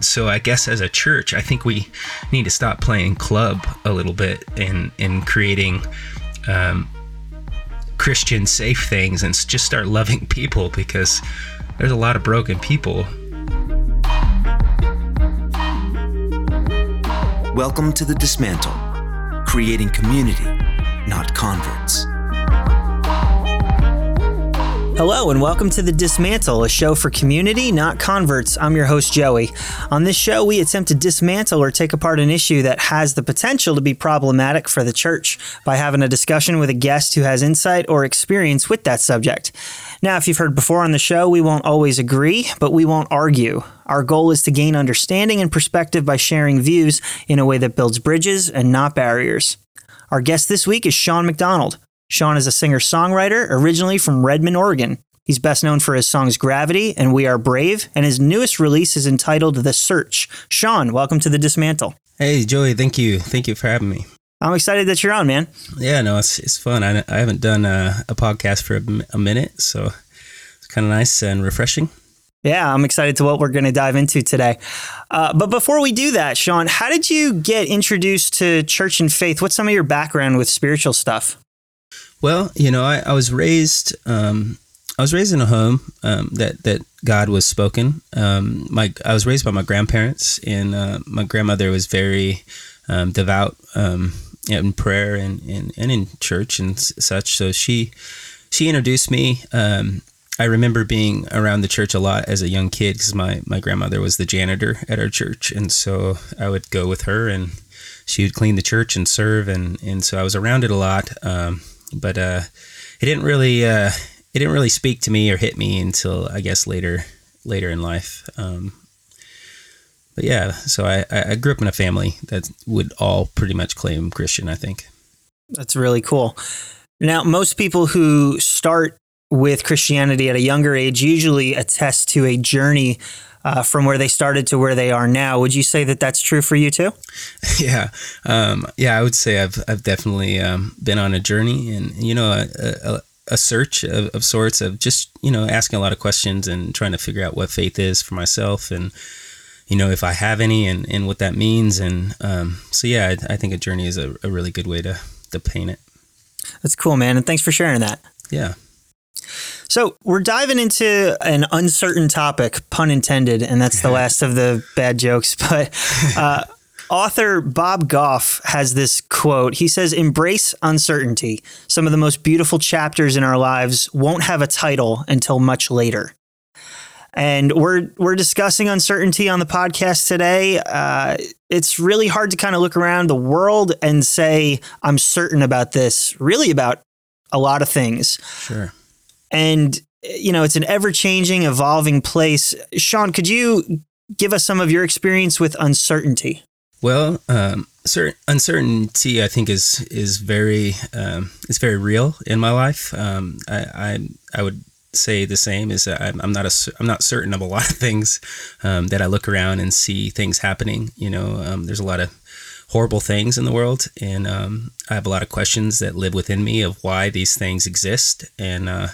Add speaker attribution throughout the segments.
Speaker 1: so I guess as a church, I think we need to stop playing club a little bit in in creating um, Christian safe things and just start loving people because there's a lot of broken people.
Speaker 2: Welcome to the Dismantle, creating community, not converts.
Speaker 3: Hello, and welcome to The Dismantle, a show for community, not converts. I'm your host, Joey. On this show, we attempt to dismantle or take apart an issue that has the potential to be problematic for the church by having a discussion with a guest who has insight or experience with that subject. Now, if you've heard before on the show, we won't always agree, but we won't argue. Our goal is to gain understanding and perspective by sharing views in a way that builds bridges and not barriers. Our guest this week is Shawn McDonald. Shawn is a singer songwriter originally from Redmond, Oregon. He's best known for his songs Gravity and We Are Brave, and his newest release is entitled The Search. Shawn, welcome to The Dismantle.
Speaker 1: Hey, Joey, thank you. Thank you for having me.
Speaker 3: I'm excited that you're on, man.
Speaker 1: Yeah, no, it's, it's fun. I, I haven't done a, a podcast for a, a minute, so it's kind of nice and refreshing.
Speaker 3: Yeah, I'm excited to what we're going to dive into today. Uh, but before we do that, Shawn, how did you get introduced to church and faith? What's some of your background with spiritual stuff?
Speaker 1: Well, you know, I, I was raised. Um, I was raised in a home um, that that God was spoken. Um, my I was raised by my grandparents, and uh, my grandmother was very um, devout um, in prayer and, and, and in church and such. So she she introduced me. Um, I remember being around the church a lot as a young kid because my, my grandmother was the janitor at our church, and so I would go with her and she would clean the church and serve, and, and so I was around it a lot. But uh, it didn't really uh, it didn't really speak to me or hit me until I guess later later in life. Um, but yeah, so I, I grew up in a family that would all pretty much claim Christian. I think
Speaker 3: that's really cool. Now, most people who start with Christianity at a younger age usually attest to a journey uh, from where they started to where they are now. Would you say that that's true for you too?
Speaker 1: Yeah, um, yeah, I would say I've I've definitely um, been on a journey, and you know, a, a, a search of, of, sorts of just you know asking a lot of questions and trying to figure out what faith is for myself, and you know if I have any, and, and what that means, and um, so yeah, I, I, think a journey is a, a really good way to to paint it.
Speaker 3: That's cool, man, and thanks for sharing that.
Speaker 1: Yeah.
Speaker 3: So we're diving into an uncertain topic, pun intended, and that's the last of the bad jokes. But uh, author Bob Goff has this quote. He says, "Embrace uncertainty. Some of the most beautiful chapters in our lives won't have a title until much later." And we're we're discussing uncertainty on the podcast today. Uh, it's really hard to kind of look around the world and say I'm certain about this. Really about a lot of things.
Speaker 1: Sure
Speaker 3: and you know it's an ever-changing evolving place. Shawn could you give us some of your experience with uncertainty?
Speaker 1: Well um, uncertainty i think is is very um, is very real in my life. Um, I, I, I would say the same is that I'm, I'm not a I'm not certain of a lot of things um, that I look around and see things happening you know um, there's a lot of horrible things in the world and um, I have a lot of questions that live within me of why these things exist and uh,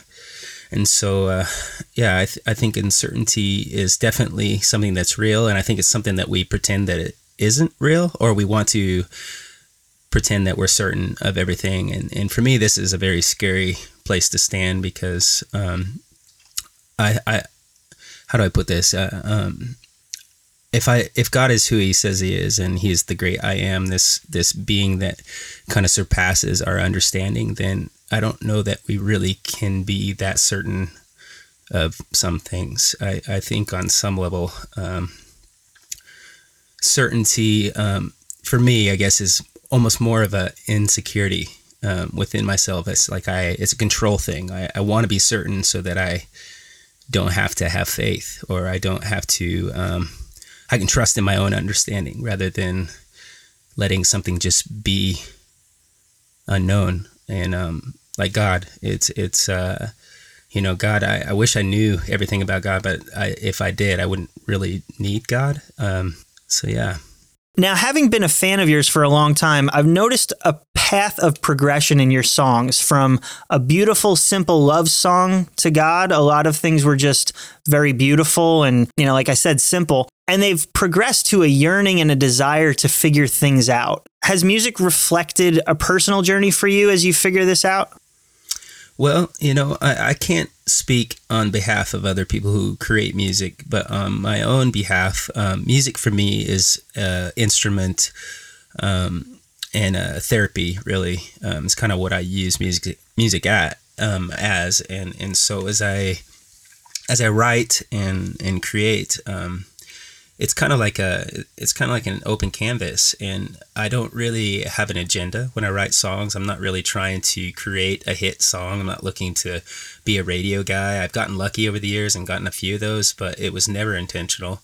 Speaker 1: and so, uh, yeah, I, th- I think uncertainty is definitely something that's real. And I think it's something that we pretend that it isn't real or we want to pretend that we're certain of everything. And, and for me, this is a very scary place to stand because um, I, I, how do I put this? Uh, um, if I if God is who He says He is, and He is the great I am, this this being that kind of surpasses our understanding, then I don't know that we really can be that certain of some things. I, I think on some level, um, certainty um, for me, I guess, is almost more of a insecurity um, within myself. It's like I, it's a control thing. I, I want to be certain so that I don't have to have faith, or I don't have to. Um, I can trust in my own understanding rather than letting something just be unknown and um, like God. It's it's uh, you know God. I, I wish I knew everything about God, but I, if I did, I wouldn't really need God. Um, so yeah.
Speaker 3: Now, having been a fan of yours for a long time, I've noticed a path of progression in your songs from a beautiful, simple love song to God. A lot of things were just very beautiful and, you know, like I said, simple. And they've progressed to a yearning and a desire to figure things out. Has music reflected a personal journey for you as you figure this out?
Speaker 1: Well, you know, I, I can't speak on behalf of other people who create music, but on my own behalf, um, music for me is an instrument um, and a therapy. Really, um, it's kind of what I use music music at um, as, and and so as I as I write and and create, um, it's kind of like a it's kind of like an open canvas and i don't really have an agenda when i write songs i'm not really trying to create a hit song i'm not looking to be a radio guy i've gotten lucky over the years and gotten a few of those but it was never intentional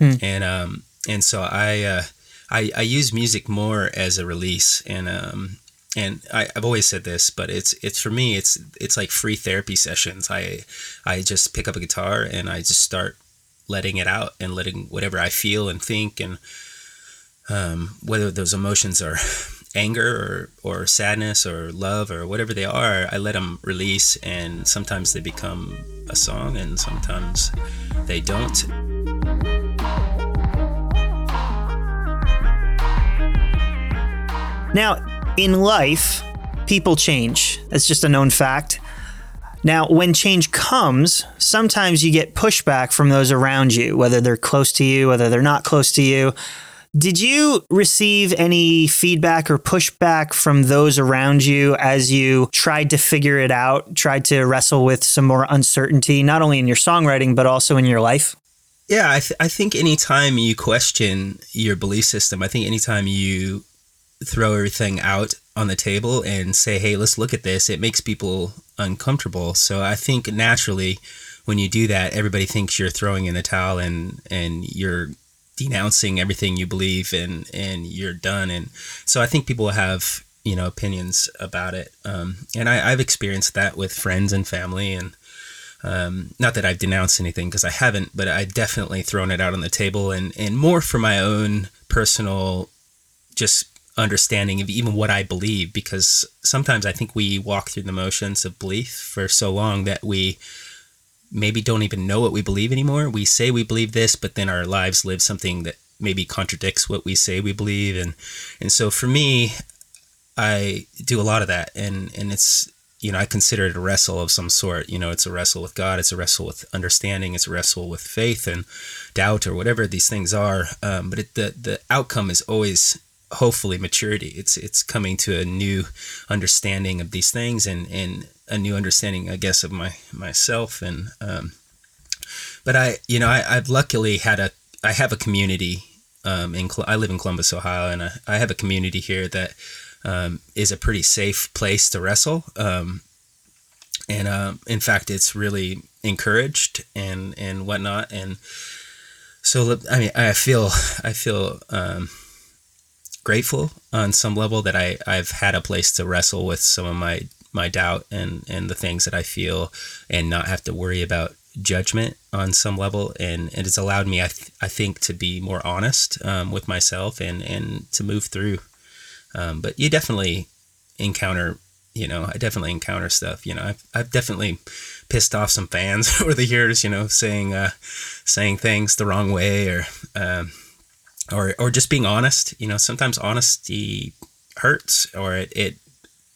Speaker 1: mm. and um and so i uh I, I use music more as a release and um and I, have always said this, but it's it's for me it's it's like free therapy sessions. I I just pick up a guitar and I just start letting it out and letting whatever I feel and think and um, whether those emotions are anger or, or sadness or love or whatever they are, I let them release and sometimes they become a song and sometimes they don't.
Speaker 3: Now, in life, people change. That's just a known fact. Now, when change comes, sometimes you get pushback from those around you, whether they're close to you, whether they're not close to you. Did you receive any feedback or pushback from those around you as you tried to figure it out, tried to wrestle with some more uncertainty, not only in your songwriting, but also in your life?
Speaker 1: Yeah, I, th- I think anytime you question your belief system, I think anytime you throw everything out on the table and say, hey, let's look at this, it makes people uncomfortable. So I think naturally, when you do that, everybody thinks you're throwing in the towel and and you're denouncing everything you believe and and you're done. And so I think people have you know opinions about it. Um, and I, I've experienced that with friends and family and. Um, not that I've denounced anything because I haven't, but I definitely thrown it out on the table and, and more for my own personal just understanding of even what I believe because sometimes I think we walk through the motions of belief for so long that we maybe don't even know what we believe anymore. We say we believe this, but then our lives live something that maybe contradicts what we say we believe. And and so for me I do a lot of that. And and it's you know I consider it a wrestle of some sort. You know it's a wrestle with God. It's a wrestle with understanding. It's a wrestle with faith and doubt or whatever these things are. Um, but it, the the outcome is always hopefully maturity. It's it's coming to a new understanding of these things and and a new understanding, I guess, of my myself. And um, but I, you know, I, I've luckily had a I have a community. Um, in I live in Columbus, Ohio, and I, I have a community here that um, is a pretty safe place to wrestle. Um, and uh, in fact, it's really encouraged and and whatnot. And so, I mean, I feel I feel um, grateful on some level that I, I've had a place to wrestle with some of my, my doubt and, and the things that I feel and not have to worry about judgment on some level. And, and it's allowed me, I, th- I think, to be more honest um, with myself and, and to move through. Um, but you definitely encounter, you know, I definitely encounter stuff, you know, I've, I've definitely pissed off some fans over the years, you know, saying, uh, saying things the wrong way or, um, or or just being honest. You know, sometimes honesty hurts, or it, it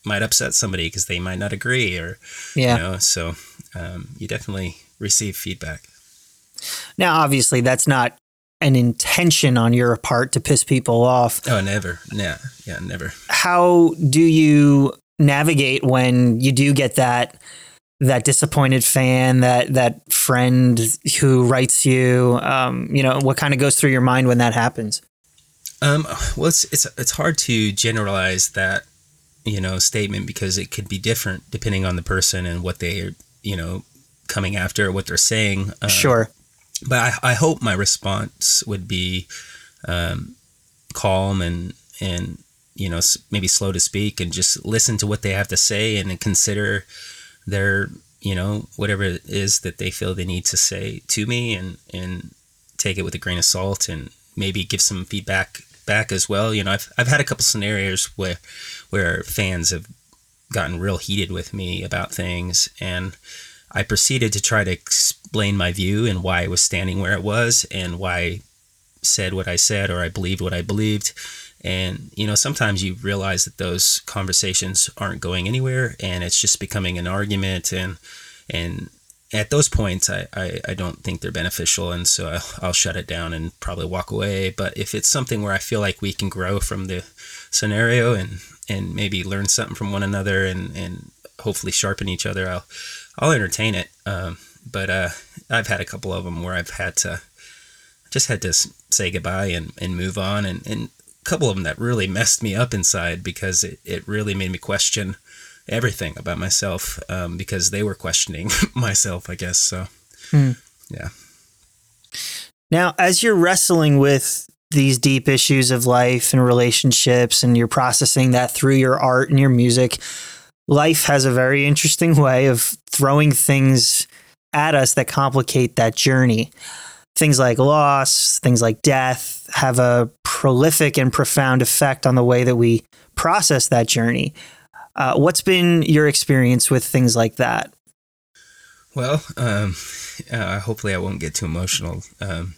Speaker 1: might upset somebody because they might not agree, or yeah. you know. So um, you definitely receive feedback.
Speaker 3: Now, obviously, that's not an intention on your part to piss people off.
Speaker 1: Oh, never. Yeah, yeah, never.
Speaker 3: How do you navigate when you do get that? That disappointed fan, that that friend who writes you, um, you know, what kind of goes through your mind when that happens?
Speaker 1: Um, well, it's it's it's hard to generalize that, you know, statement because it could be different depending on the person and what they are, you know, coming after, what they're saying.
Speaker 3: Uh, sure.
Speaker 1: But I, I hope my response would be um, calm and and you know maybe slow to speak and just listen to what they have to say and consider their you know whatever it is that they feel they need to say to me and and take it with a grain of salt and maybe give some feedback back as well you know i've, I've had a couple scenarios where where fans have gotten real heated with me about things and i proceeded to try to explain my view and why i was standing where it was and why I said what I said or I believed what I believed. And, you know, sometimes you realize that those conversations aren't going anywhere and it's just becoming an argument. And, and at those points, I, I, I don't think they're beneficial. And so I'll, I'll shut it down and probably walk away. But if it's something where I feel like we can grow from the scenario and, and maybe learn something from one another and, and hopefully sharpen each other, I'll, I'll entertain it. Um, but uh, I've had a couple of them where I've had to just had to say goodbye and, and move on. And, and couple of them that really messed me up inside because it, it really made me question everything about myself um, because they were questioning myself, I guess. So, hmm. yeah.
Speaker 3: Now, as you're wrestling with these deep issues of life and relationships, and you're processing that through your art and your music, life has a very interesting way of throwing things at us that complicate that journey. Things like loss, things like death have a prolific and profound effect on the way that we process that journey. Uh, what's been your experience with things like that?
Speaker 1: Well, um, uh, hopefully I won't get too emotional. Um,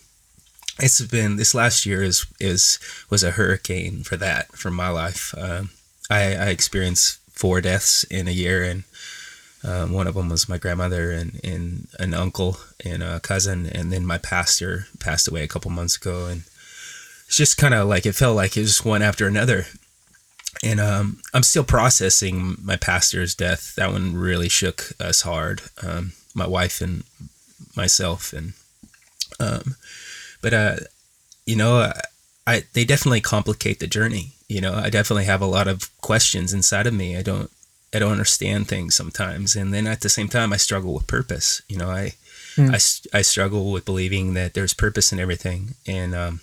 Speaker 1: it's been this last year is is was a hurricane for that for my life. Um, I, I, experienced four deaths in a year, and um, one of them was my grandmother and, and an uncle and a cousin, and then my pastor passed away a couple months ago, and it's just kind of like it felt like it was one after another and um, I'm still processing my pastor's death. That one really shook us hard, um, my wife and myself, and um, but uh, you know, I they definitely complicate the journey. You know, I definitely have a lot of questions inside of me. I don't I don't understand things sometimes, and then at the same time, I struggle with purpose. You know, I mm. I, I struggle with believing that there's purpose in everything, and um,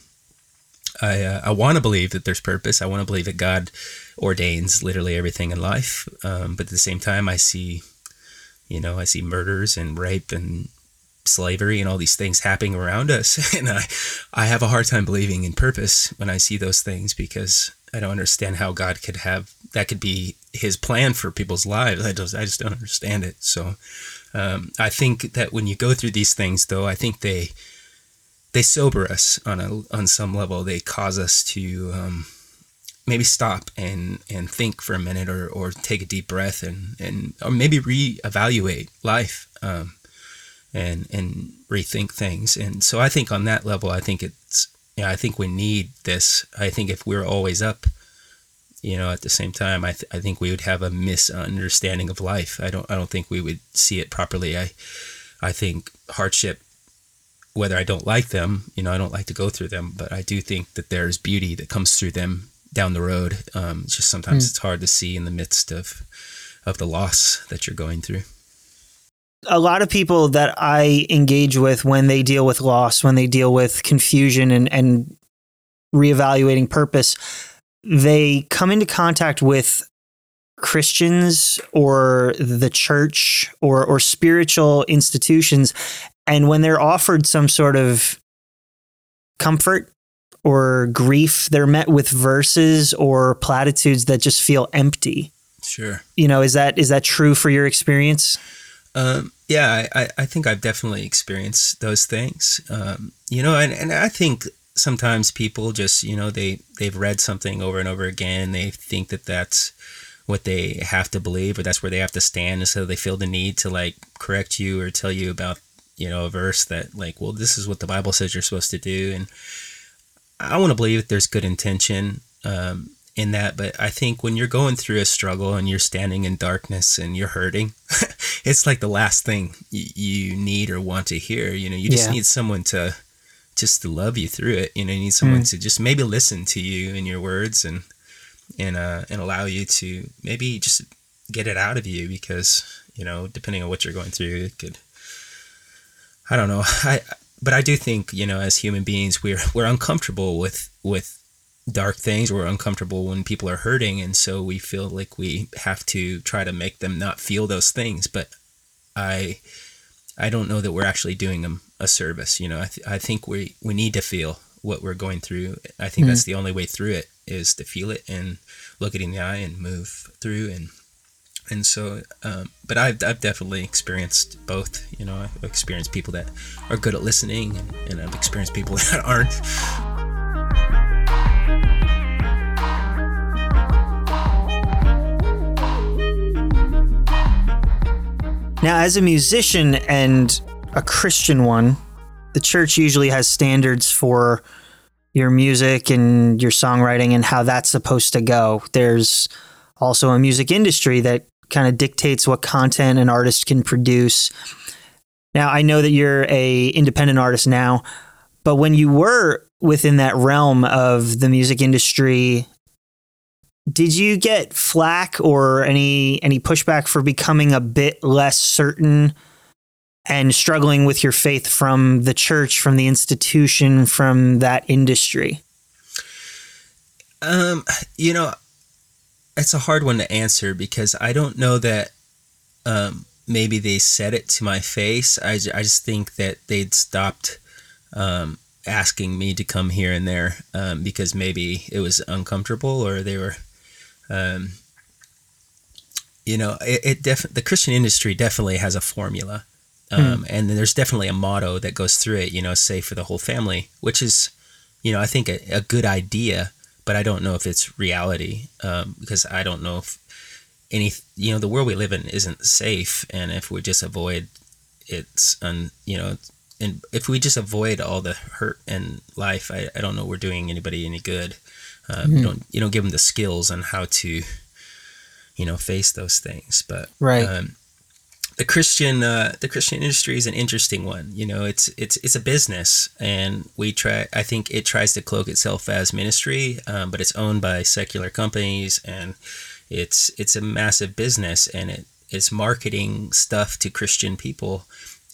Speaker 1: I uh, I want to believe that there's purpose. I want to believe that God ordains literally everything in life. Um, but at the same time, I see, you know, I see murders and rape and slavery and all these things happening around us, and I I have a hard time believing in purpose when I see those things because I don't understand how God could have that could be His plan for people's lives. I just I just don't understand it. So. Um, I think that when you go through these things, though, I think they they sober us on a on some level. They cause us to um, maybe stop and and think for a minute, or or take a deep breath, and and or maybe reevaluate life, um, and and rethink things. And so I think on that level, I think it's yeah, I think we need this. I think if we're always up, you know, at the same time, I th- I think we would have a misunderstanding of life. I don't I don't think we would see it properly. I I think hardship whether I don't like them, you know, I don't like to go through them, but I do think that there's beauty that comes through them down the road. Um, just sometimes mm. it's hard to see in the midst of of the loss that you're going through.
Speaker 3: A lot of people that I engage with when they deal with loss, when they deal with confusion and, and reevaluating purpose, they come into contact with Christians or the church or or spiritual institutions and when they're offered some sort of comfort or grief, they're met with verses or platitudes that just feel empty.
Speaker 1: Sure.
Speaker 3: You know, is that is that true for your experience?
Speaker 1: Um, yeah, I, I think I've definitely experienced those things. Um, you know, and, and I think sometimes people just, you know, they, they've read something over and over again. They think that that's what they have to believe or that's where they have to stand. And so they feel the need to like correct you or tell you about you know, a verse that like, well, this is what the Bible says you're supposed to do, and I want to believe that there's good intention um, in that, but I think when you're going through a struggle and you're standing in darkness and you're hurting, it's like the last thing you, you need or want to hear. You know, you just yeah. need someone to just to love you through it. You know, you need someone mm. to just maybe listen to you and your words and and uh, and allow you to maybe just get it out of you because you know, depending on what you're going through, it could I don't know. I but I do think you know as human beings we're we're uncomfortable with with dark things. We're uncomfortable when people are hurting, and so we feel like we have to try to make them not feel those things. But I I don't know that we're actually doing them a service. You know, I th- I think we we need to feel what we're going through. I think mm-hmm. that's the only way through it is to feel it and look it in the eye and move through and and so um, but I've, I've definitely experienced both you know i've experienced people that are good at listening and, and i've experienced people that aren't
Speaker 3: Now, as a musician and a Christian one, the church usually has standards for your music and your songwriting and how that's supposed to go. There's also a music industry that kind of dictates what content an artist can produce. Now, I know that you're a independent artist now, but when you were within that realm of the music industry, did you get flack or any any pushback for becoming a bit less certain and struggling with your faith from the church, from the institution, from that industry?
Speaker 1: Um, you know, it's a hard one to answer because I don't know that um, maybe they said it to my face. I, I just think that they'd stopped um, asking me to come here and there um, because maybe it was uncomfortable or they were, um, you know, it, it def- the Christian industry definitely has a formula. Um, hmm. And there's definitely a motto that goes through it, you know, say for the whole family, which is, you know, I think a, a good idea but I don't know if it's reality um, because I don't know if any you know the world we live in isn't safe, and if we just avoid it's un you know and if we just avoid all the hurt and life, I, I don't know we're doing anybody any good. Uh, mm-hmm. You don't you don't give them the skills on how to you know face those things, but
Speaker 3: right. Um,
Speaker 1: the Christian uh, the Christian industry is an interesting one. You know, it's it's it's a business, and we try. I think it tries to cloak itself as ministry, um, but it's owned by secular companies, and it's it's a massive business, and it it's marketing stuff to Christian people,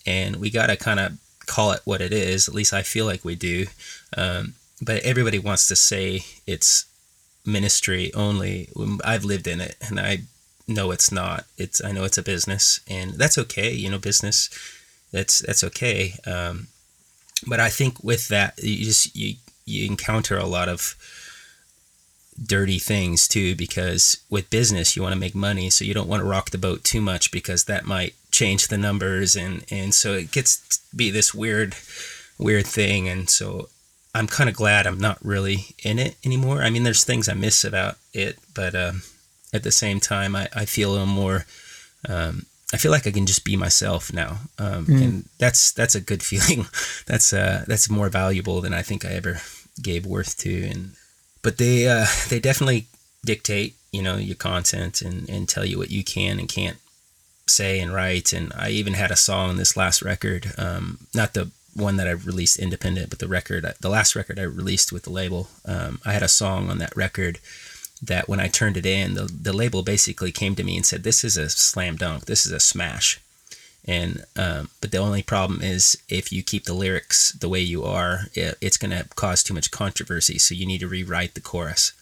Speaker 1: and we got to kind of call it what it is. At least I feel like we do. Um, but everybody wants to say it's ministry only. I've lived in it, and I no, it's not. It's I know it's a business, and that's okay. You know, business. That's that's okay. Um, but I think with that, you just you you encounter a lot of dirty things too because with business you want to make money so you don't want to rock the boat too much because that might change the numbers and and so it gets to be this weird weird thing and so I'm kind of glad I'm not really in it anymore. I mean there's things I miss about it but um, at the same time, I, I feel a little more. Um, I feel like I can just be myself now, um, mm. and that's that's a good feeling. that's uh, that's more valuable than I think I ever gave worth to. And but they uh, they definitely dictate, you know, your content and and tell you what you can and can't say and write. And I even had a song on this last record, um, not the one that I released independent, but the record, the last record I released with the label. Um, I had a song on that record that when I turned it in, the, the label basically came to me and said, "This is a slam dunk. This is a smash." And um, but the only problem is if you keep the lyrics the way you are, it, it's going to cause too much controversy. So you need to rewrite the chorus.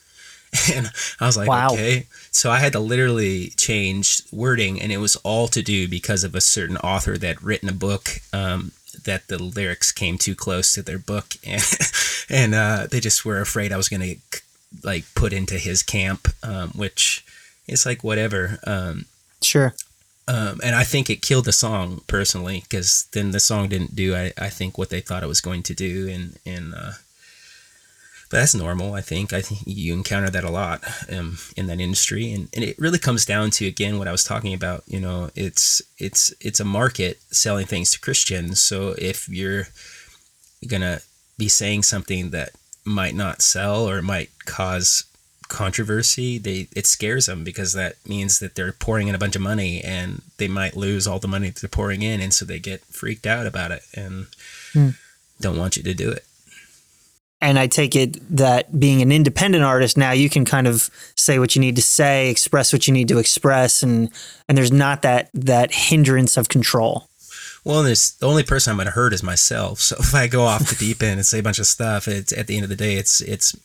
Speaker 1: And I was like, wow. okay. So I had to literally change wording, and it was all to do because of a certain author that had written a book um, that the lyrics came too close to their book, and and uh, they just were afraid I was going to like put into his camp, um, which is like whatever. Um,
Speaker 3: sure.
Speaker 1: Um, and I think it killed the song personally because then the song didn't do I, I think what they thought it was going to do and and uh, but that's normal I think I think you encounter that a lot um, in that industry and, and it really comes down to again what I was talking about you know it's it's it's a market selling things to Christians so if you're gonna be saying something that might not sell or it might cause controversy they it scares them because that means that they're pouring in a bunch of money and they might lose all the money they're pouring in and so they get freaked out about it and hmm. don't want you to do it
Speaker 3: and I take it that being an independent artist now you can kind of say what you need to say, express what you need to express and and there's not that that hindrance of control.
Speaker 1: Well, there's the only person I'm going to hurt is myself. So if I go off the deep end and say a bunch of stuff, it's at the end of the day, it's it's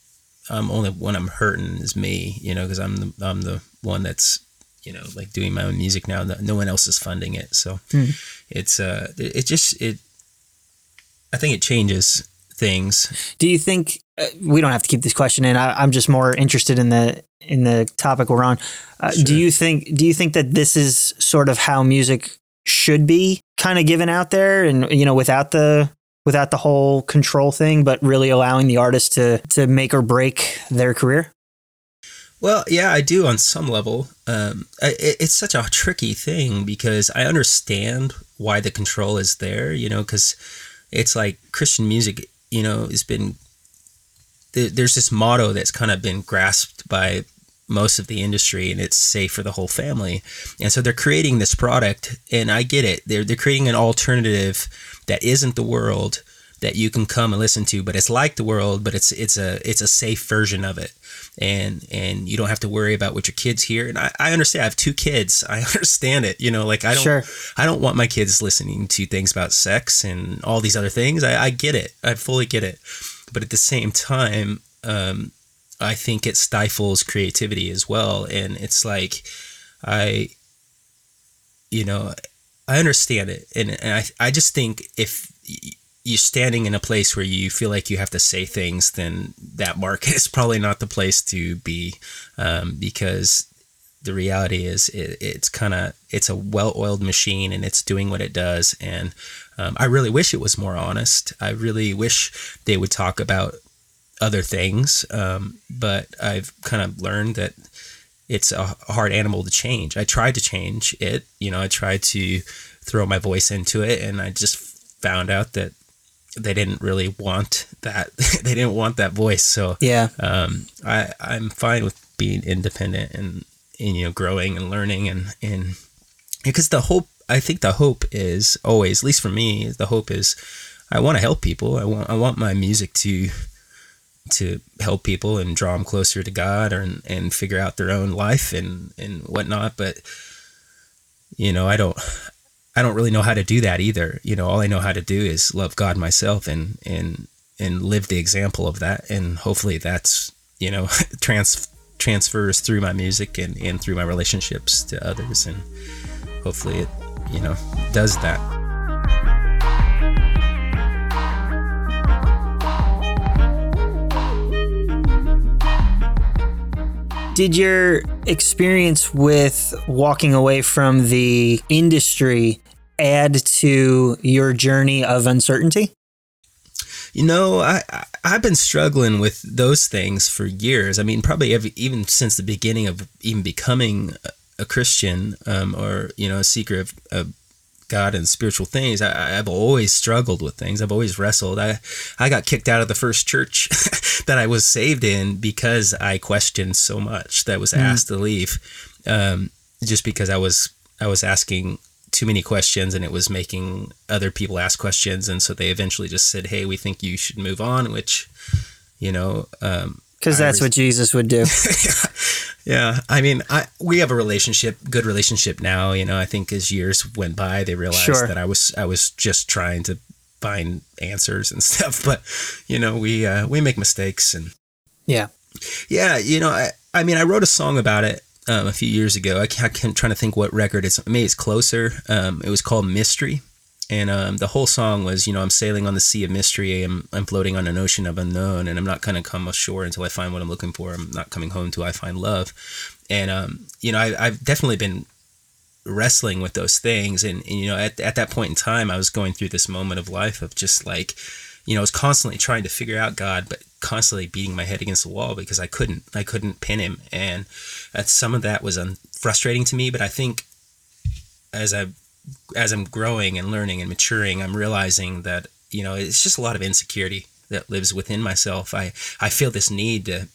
Speaker 1: I'm only one I'm hurting is me, you know, because I'm the I'm the one that's you know like doing my own music now. No one else is funding it, so mm. it's uh it just it. I think it changes things.
Speaker 3: Do you think uh, we don't have to keep this question in? I, am just more interested in the in the topic we're on. Uh, sure. Do you think do you think that this is sort of how music should be kind of given out there, and you know, without the without the whole control thing, but really allowing the artist to to make or break their career?
Speaker 1: Well, yeah, I do on some level. Um, it, it's such a tricky thing because I understand why the control is there, you know, because it's like Christian music, you know, has been there's this motto that's kind of been grasped by most of the industry and it's safe for the whole family. And so they're creating this product and I get it. They're they're creating an alternative that isn't the world that you can come and listen to, but it's like the world, but it's it's a it's a safe version of it. And and you don't have to worry about what your kids hear. And I, I understand I have two kids. I understand it. You know, like I don't sure. I don't want my kids listening to things about sex and all these other things. I, I get it. I fully get it. But at the same time, um, I think it stifles creativity as well. And it's like, I, you know, I understand it. And, and I, I just think if you're standing in a place where you feel like you have to say things, then that market is probably not the place to be um, because the reality is it, it's kind of it's a well-oiled machine and it's doing what it does and um, i really wish it was more honest i really wish they would talk about other things. Um, but I've kind of learned that it's a hard animal to change. I tried to change it, you know, I tried to throw my voice into it, and I just found out that they didn't really want that. they didn't want that voice. So
Speaker 3: yeah,
Speaker 1: um, I I'm fine with being independent and, and you know growing and learning and and because the hope I think the hope is always, at least for me, the hope is I want to help people. I want I want my music to to help people and draw them closer to God or, and and figure out their own life and, and whatnot. But, you know, I don't, I don't really know how to do that either. You know, all I know how to do is love God myself and, and, and live the example of that. And hopefully that's, you know, trans, transfers through my music and, and through my relationships to others. And hopefully it, you know, does that.
Speaker 3: Did your experience with walking away from the industry add to your journey of uncertainty?
Speaker 1: You know, I I've been struggling with those things for years. I mean, probably every, even since the beginning of even becoming a Christian um, or you know a seeker of, of God and spiritual things, I, have always struggled with things. I've always wrestled. I, I got kicked out of the first church that I was saved in because I questioned so much that was hmm. asked mm. to leave, um, just because I was I was asking too many questions and it was making other people ask questions, and so they eventually just said, "Hey, we think you should move on," which, you know, um,
Speaker 3: because that's what Jesus would do.
Speaker 1: yeah. I mean, I we have a relationship, good relationship now. You know, I think as years went by, they realized sure. that I was I was just trying to find answers and stuff. But you know, we uh, we make mistakes and
Speaker 3: yeah,
Speaker 1: yeah. You know, I I mean, I wrote a song about it um, a few years ago. I can't, I can't trying to think what record it's. Maybe it's closer. Um, it was called Mystery and um, the whole song was, you know, I'm sailing on the sea of mystery. I'm, I'm floating on an ocean of unknown, and I'm not going to come ashore until I find what I'm looking for. I'm not coming home until I find love. And, um, you know, I, I've definitely been wrestling with those things. And, and, you know, at, at that point in time, I was going through this moment of life of just like, you know, I was constantly trying to figure out God, but constantly beating my head against the wall because I couldn't, I couldn't pin him. And that some of that was un- frustrating to me. But I think as I as I'm growing and learning and maturing, I'm realizing that you know it's just a lot of insecurity that lives within myself. I I feel this need to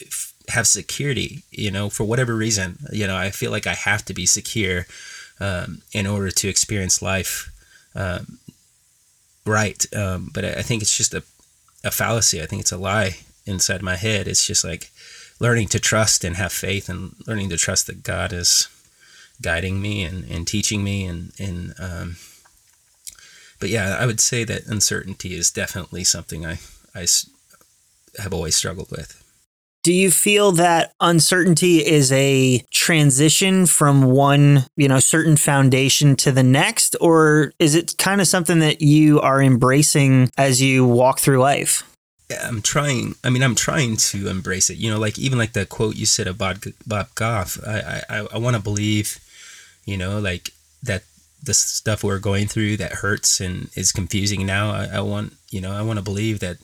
Speaker 1: f- have security, you know, for whatever reason. You know, I feel like I have to be secure um, in order to experience life um, right. Um, but I think it's just a a fallacy. I think it's a lie inside my head. It's just like learning to trust and have faith and learning to trust that God is guiding me and, and teaching me and, and um, but yeah, I would say that uncertainty is definitely something I, I have always struggled with.
Speaker 3: Do you feel that uncertainty is a transition from one, you know, certain foundation to the next? Or is it kind of something that you are embracing as you walk through life?
Speaker 1: Yeah, I'm trying. I mean, I'm trying to embrace it. You know, like even like the quote you said about Bob Goff. I I, I want to believe, you know, like that the stuff we're going through that hurts and is confusing now. I, I want you know I want to believe that,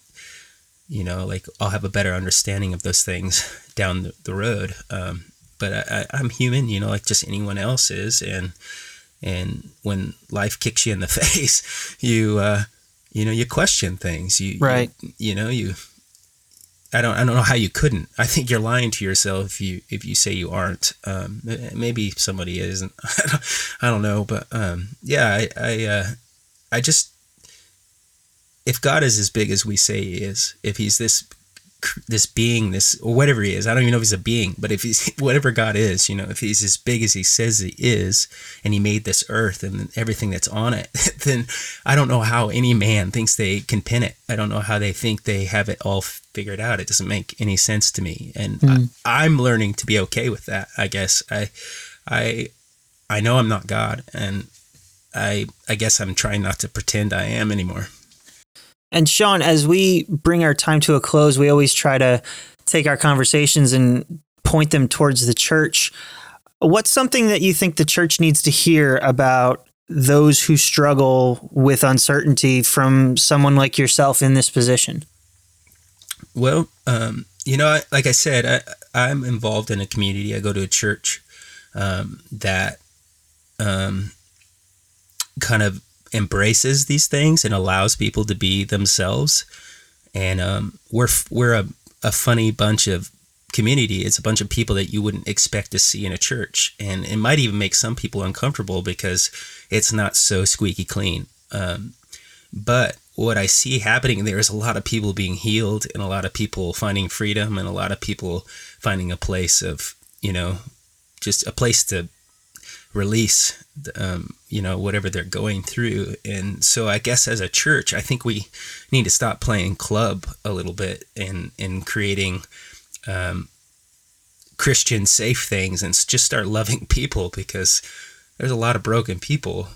Speaker 1: you know, like I'll have a better understanding of those things down the, the road. Um, but I, I, I'm human, you know, like just anyone else is, and and when life kicks you in the face, you. Uh, you know you question things you
Speaker 3: right
Speaker 1: you, you, know you I don't I don't know how you couldn't. I think you're lying to yourself if you if you say you aren't. Um, maybe somebody isn't. I don't, I don't know but um, yeah I I, uh, I just if God is as big as we say he is if he's this this being, this or whatever he is. I don't even know if he's a being, but if he's whatever God is, you know, if he's as big as he says he is, and he made this earth and everything that's on it, then I don't know how any man thinks they can pin it. I don't know how they think they have it all figured out. It doesn't make any sense to me, and mm. I, I'm learning to be okay with that. I guess I, I, I know I'm not God, and I, I guess I'm trying not to pretend I am anymore.
Speaker 3: And Shawn, as we bring our time to a close, we always try to take our conversations and point them towards the church. What's something that you think the church needs to hear about those who struggle with uncertainty from someone like yourself in this position?
Speaker 1: Well, um, you know, like I said, I, am involved in a community. I go to a church um, that um, kind of embraces these things and allows people to be themselves. And um, we're we're a, a funny bunch of community. It's a bunch of people that you wouldn't expect to see in a church, and it might even make some people uncomfortable because it's not so squeaky clean. Um, but what I see happening there is a lot of people being healed, and a lot of people finding freedom, and a lot of people finding a place of you know just a place to release um, you know whatever they're going through. And so i guess as a church i think we need to stop playing club a little bit and and creating um, christian safe things and just start loving people because there's a lot of broken people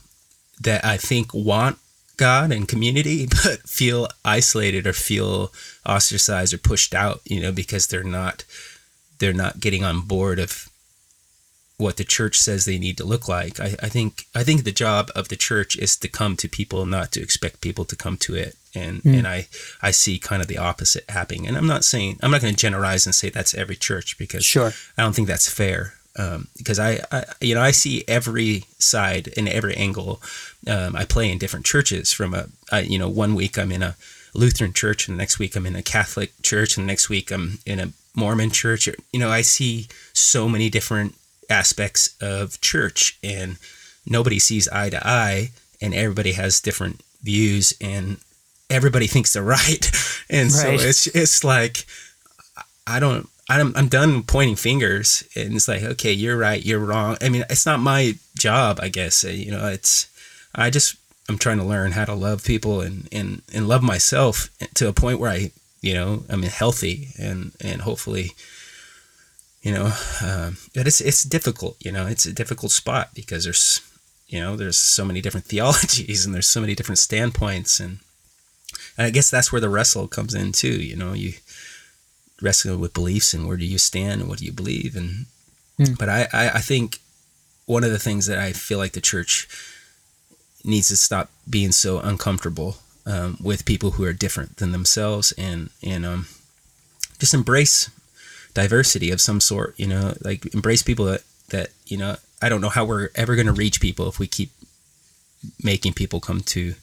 Speaker 1: that i think want god and community but feel isolated or feel ostracized or pushed out you know because they're not they're not getting on board of what the church says they need to look like. I, I, think I think the job of the church is to come to people, not to expect people to come to it. And mm. and I I see kind of the opposite happening. And I'm not saying I'm not going to generalize and say that's every church because
Speaker 3: sure
Speaker 1: I don't think that's fair. Um, because I, I, you know I see every side and every angle. Um, I play in different churches. From a I, you know one week I'm in a Lutheran church, and the next week I'm in a Catholic church, and the next week I'm in a Mormon church. You know I see so many different aspects of church and nobody sees eye to eye and everybody has different views and everybody thinks they're right and right. so it's it's like i don't I'm, I'm done pointing fingers and it's like okay you're right you're wrong i mean it's not my job i guess uh, you know it's i just i'm trying to learn how to love people and and and love myself to a point where i you know i'm healthy and and hopefully you know, uh, but it's it's difficult. You know, it's a difficult spot because there's you know there's so many different theologies and there's so many different standpoints and, and I guess that's where the wrestle comes in too. You know, you wrestle with beliefs and where do you stand and what do you believe and mm. but I, I I think one of the things that I feel like the church needs to stop being so uncomfortable um, with people who are different than themselves and and um, just embrace diversity of some sort you know like embrace people that that you know i don't know how we're ever going to reach people if we keep making people come to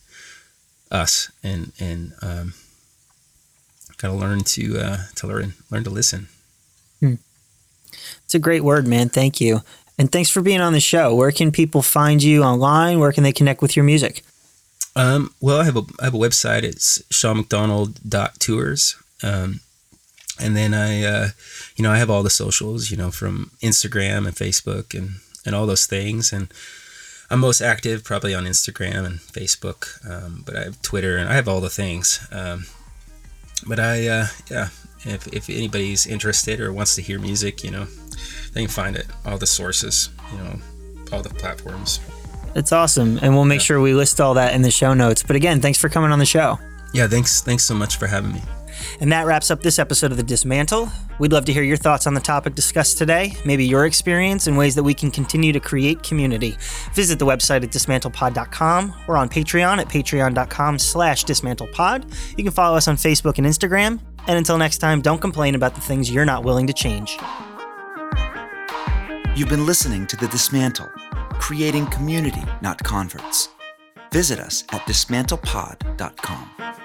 Speaker 1: us and and um, gotta learn to uh, to learn learn to listen.
Speaker 3: Hmm. it's a great word man. Thank you. And thanks for being on the show. Where can people find you online? Where can they connect with your music?
Speaker 1: Um, well i have a i have a website. It's seanmcdonald.tours um, and then I, uh, you know, I have all the socials, you know, from Instagram and Facebook and and all those things, and I'm most active probably on Instagram and Facebook, um, but I have Twitter and I have all the things. Um, but I, uh, yeah, if, if anybody's interested or wants to hear music, you know, they can find it all the sources, you know, all the platforms.
Speaker 3: It's awesome, and we'll make sure we list all that in the show notes. But again, thanks for coming on the show.
Speaker 1: Yeah, thanks thanks so much for having me.
Speaker 3: And that wraps up this episode of The Dismantle. We'd love to hear your thoughts on the topic discussed today, maybe your experience and ways that we can continue to create community. Visit the website at dismantlepod.com or on Patreon at patreon.com slash dismantlepod. You can follow us on Facebook and Instagram. And until next time, don't complain about the things you're not willing to change.
Speaker 2: You've been listening to The Dismantle, creating community, not converts. Visit us at dismantlepod.com.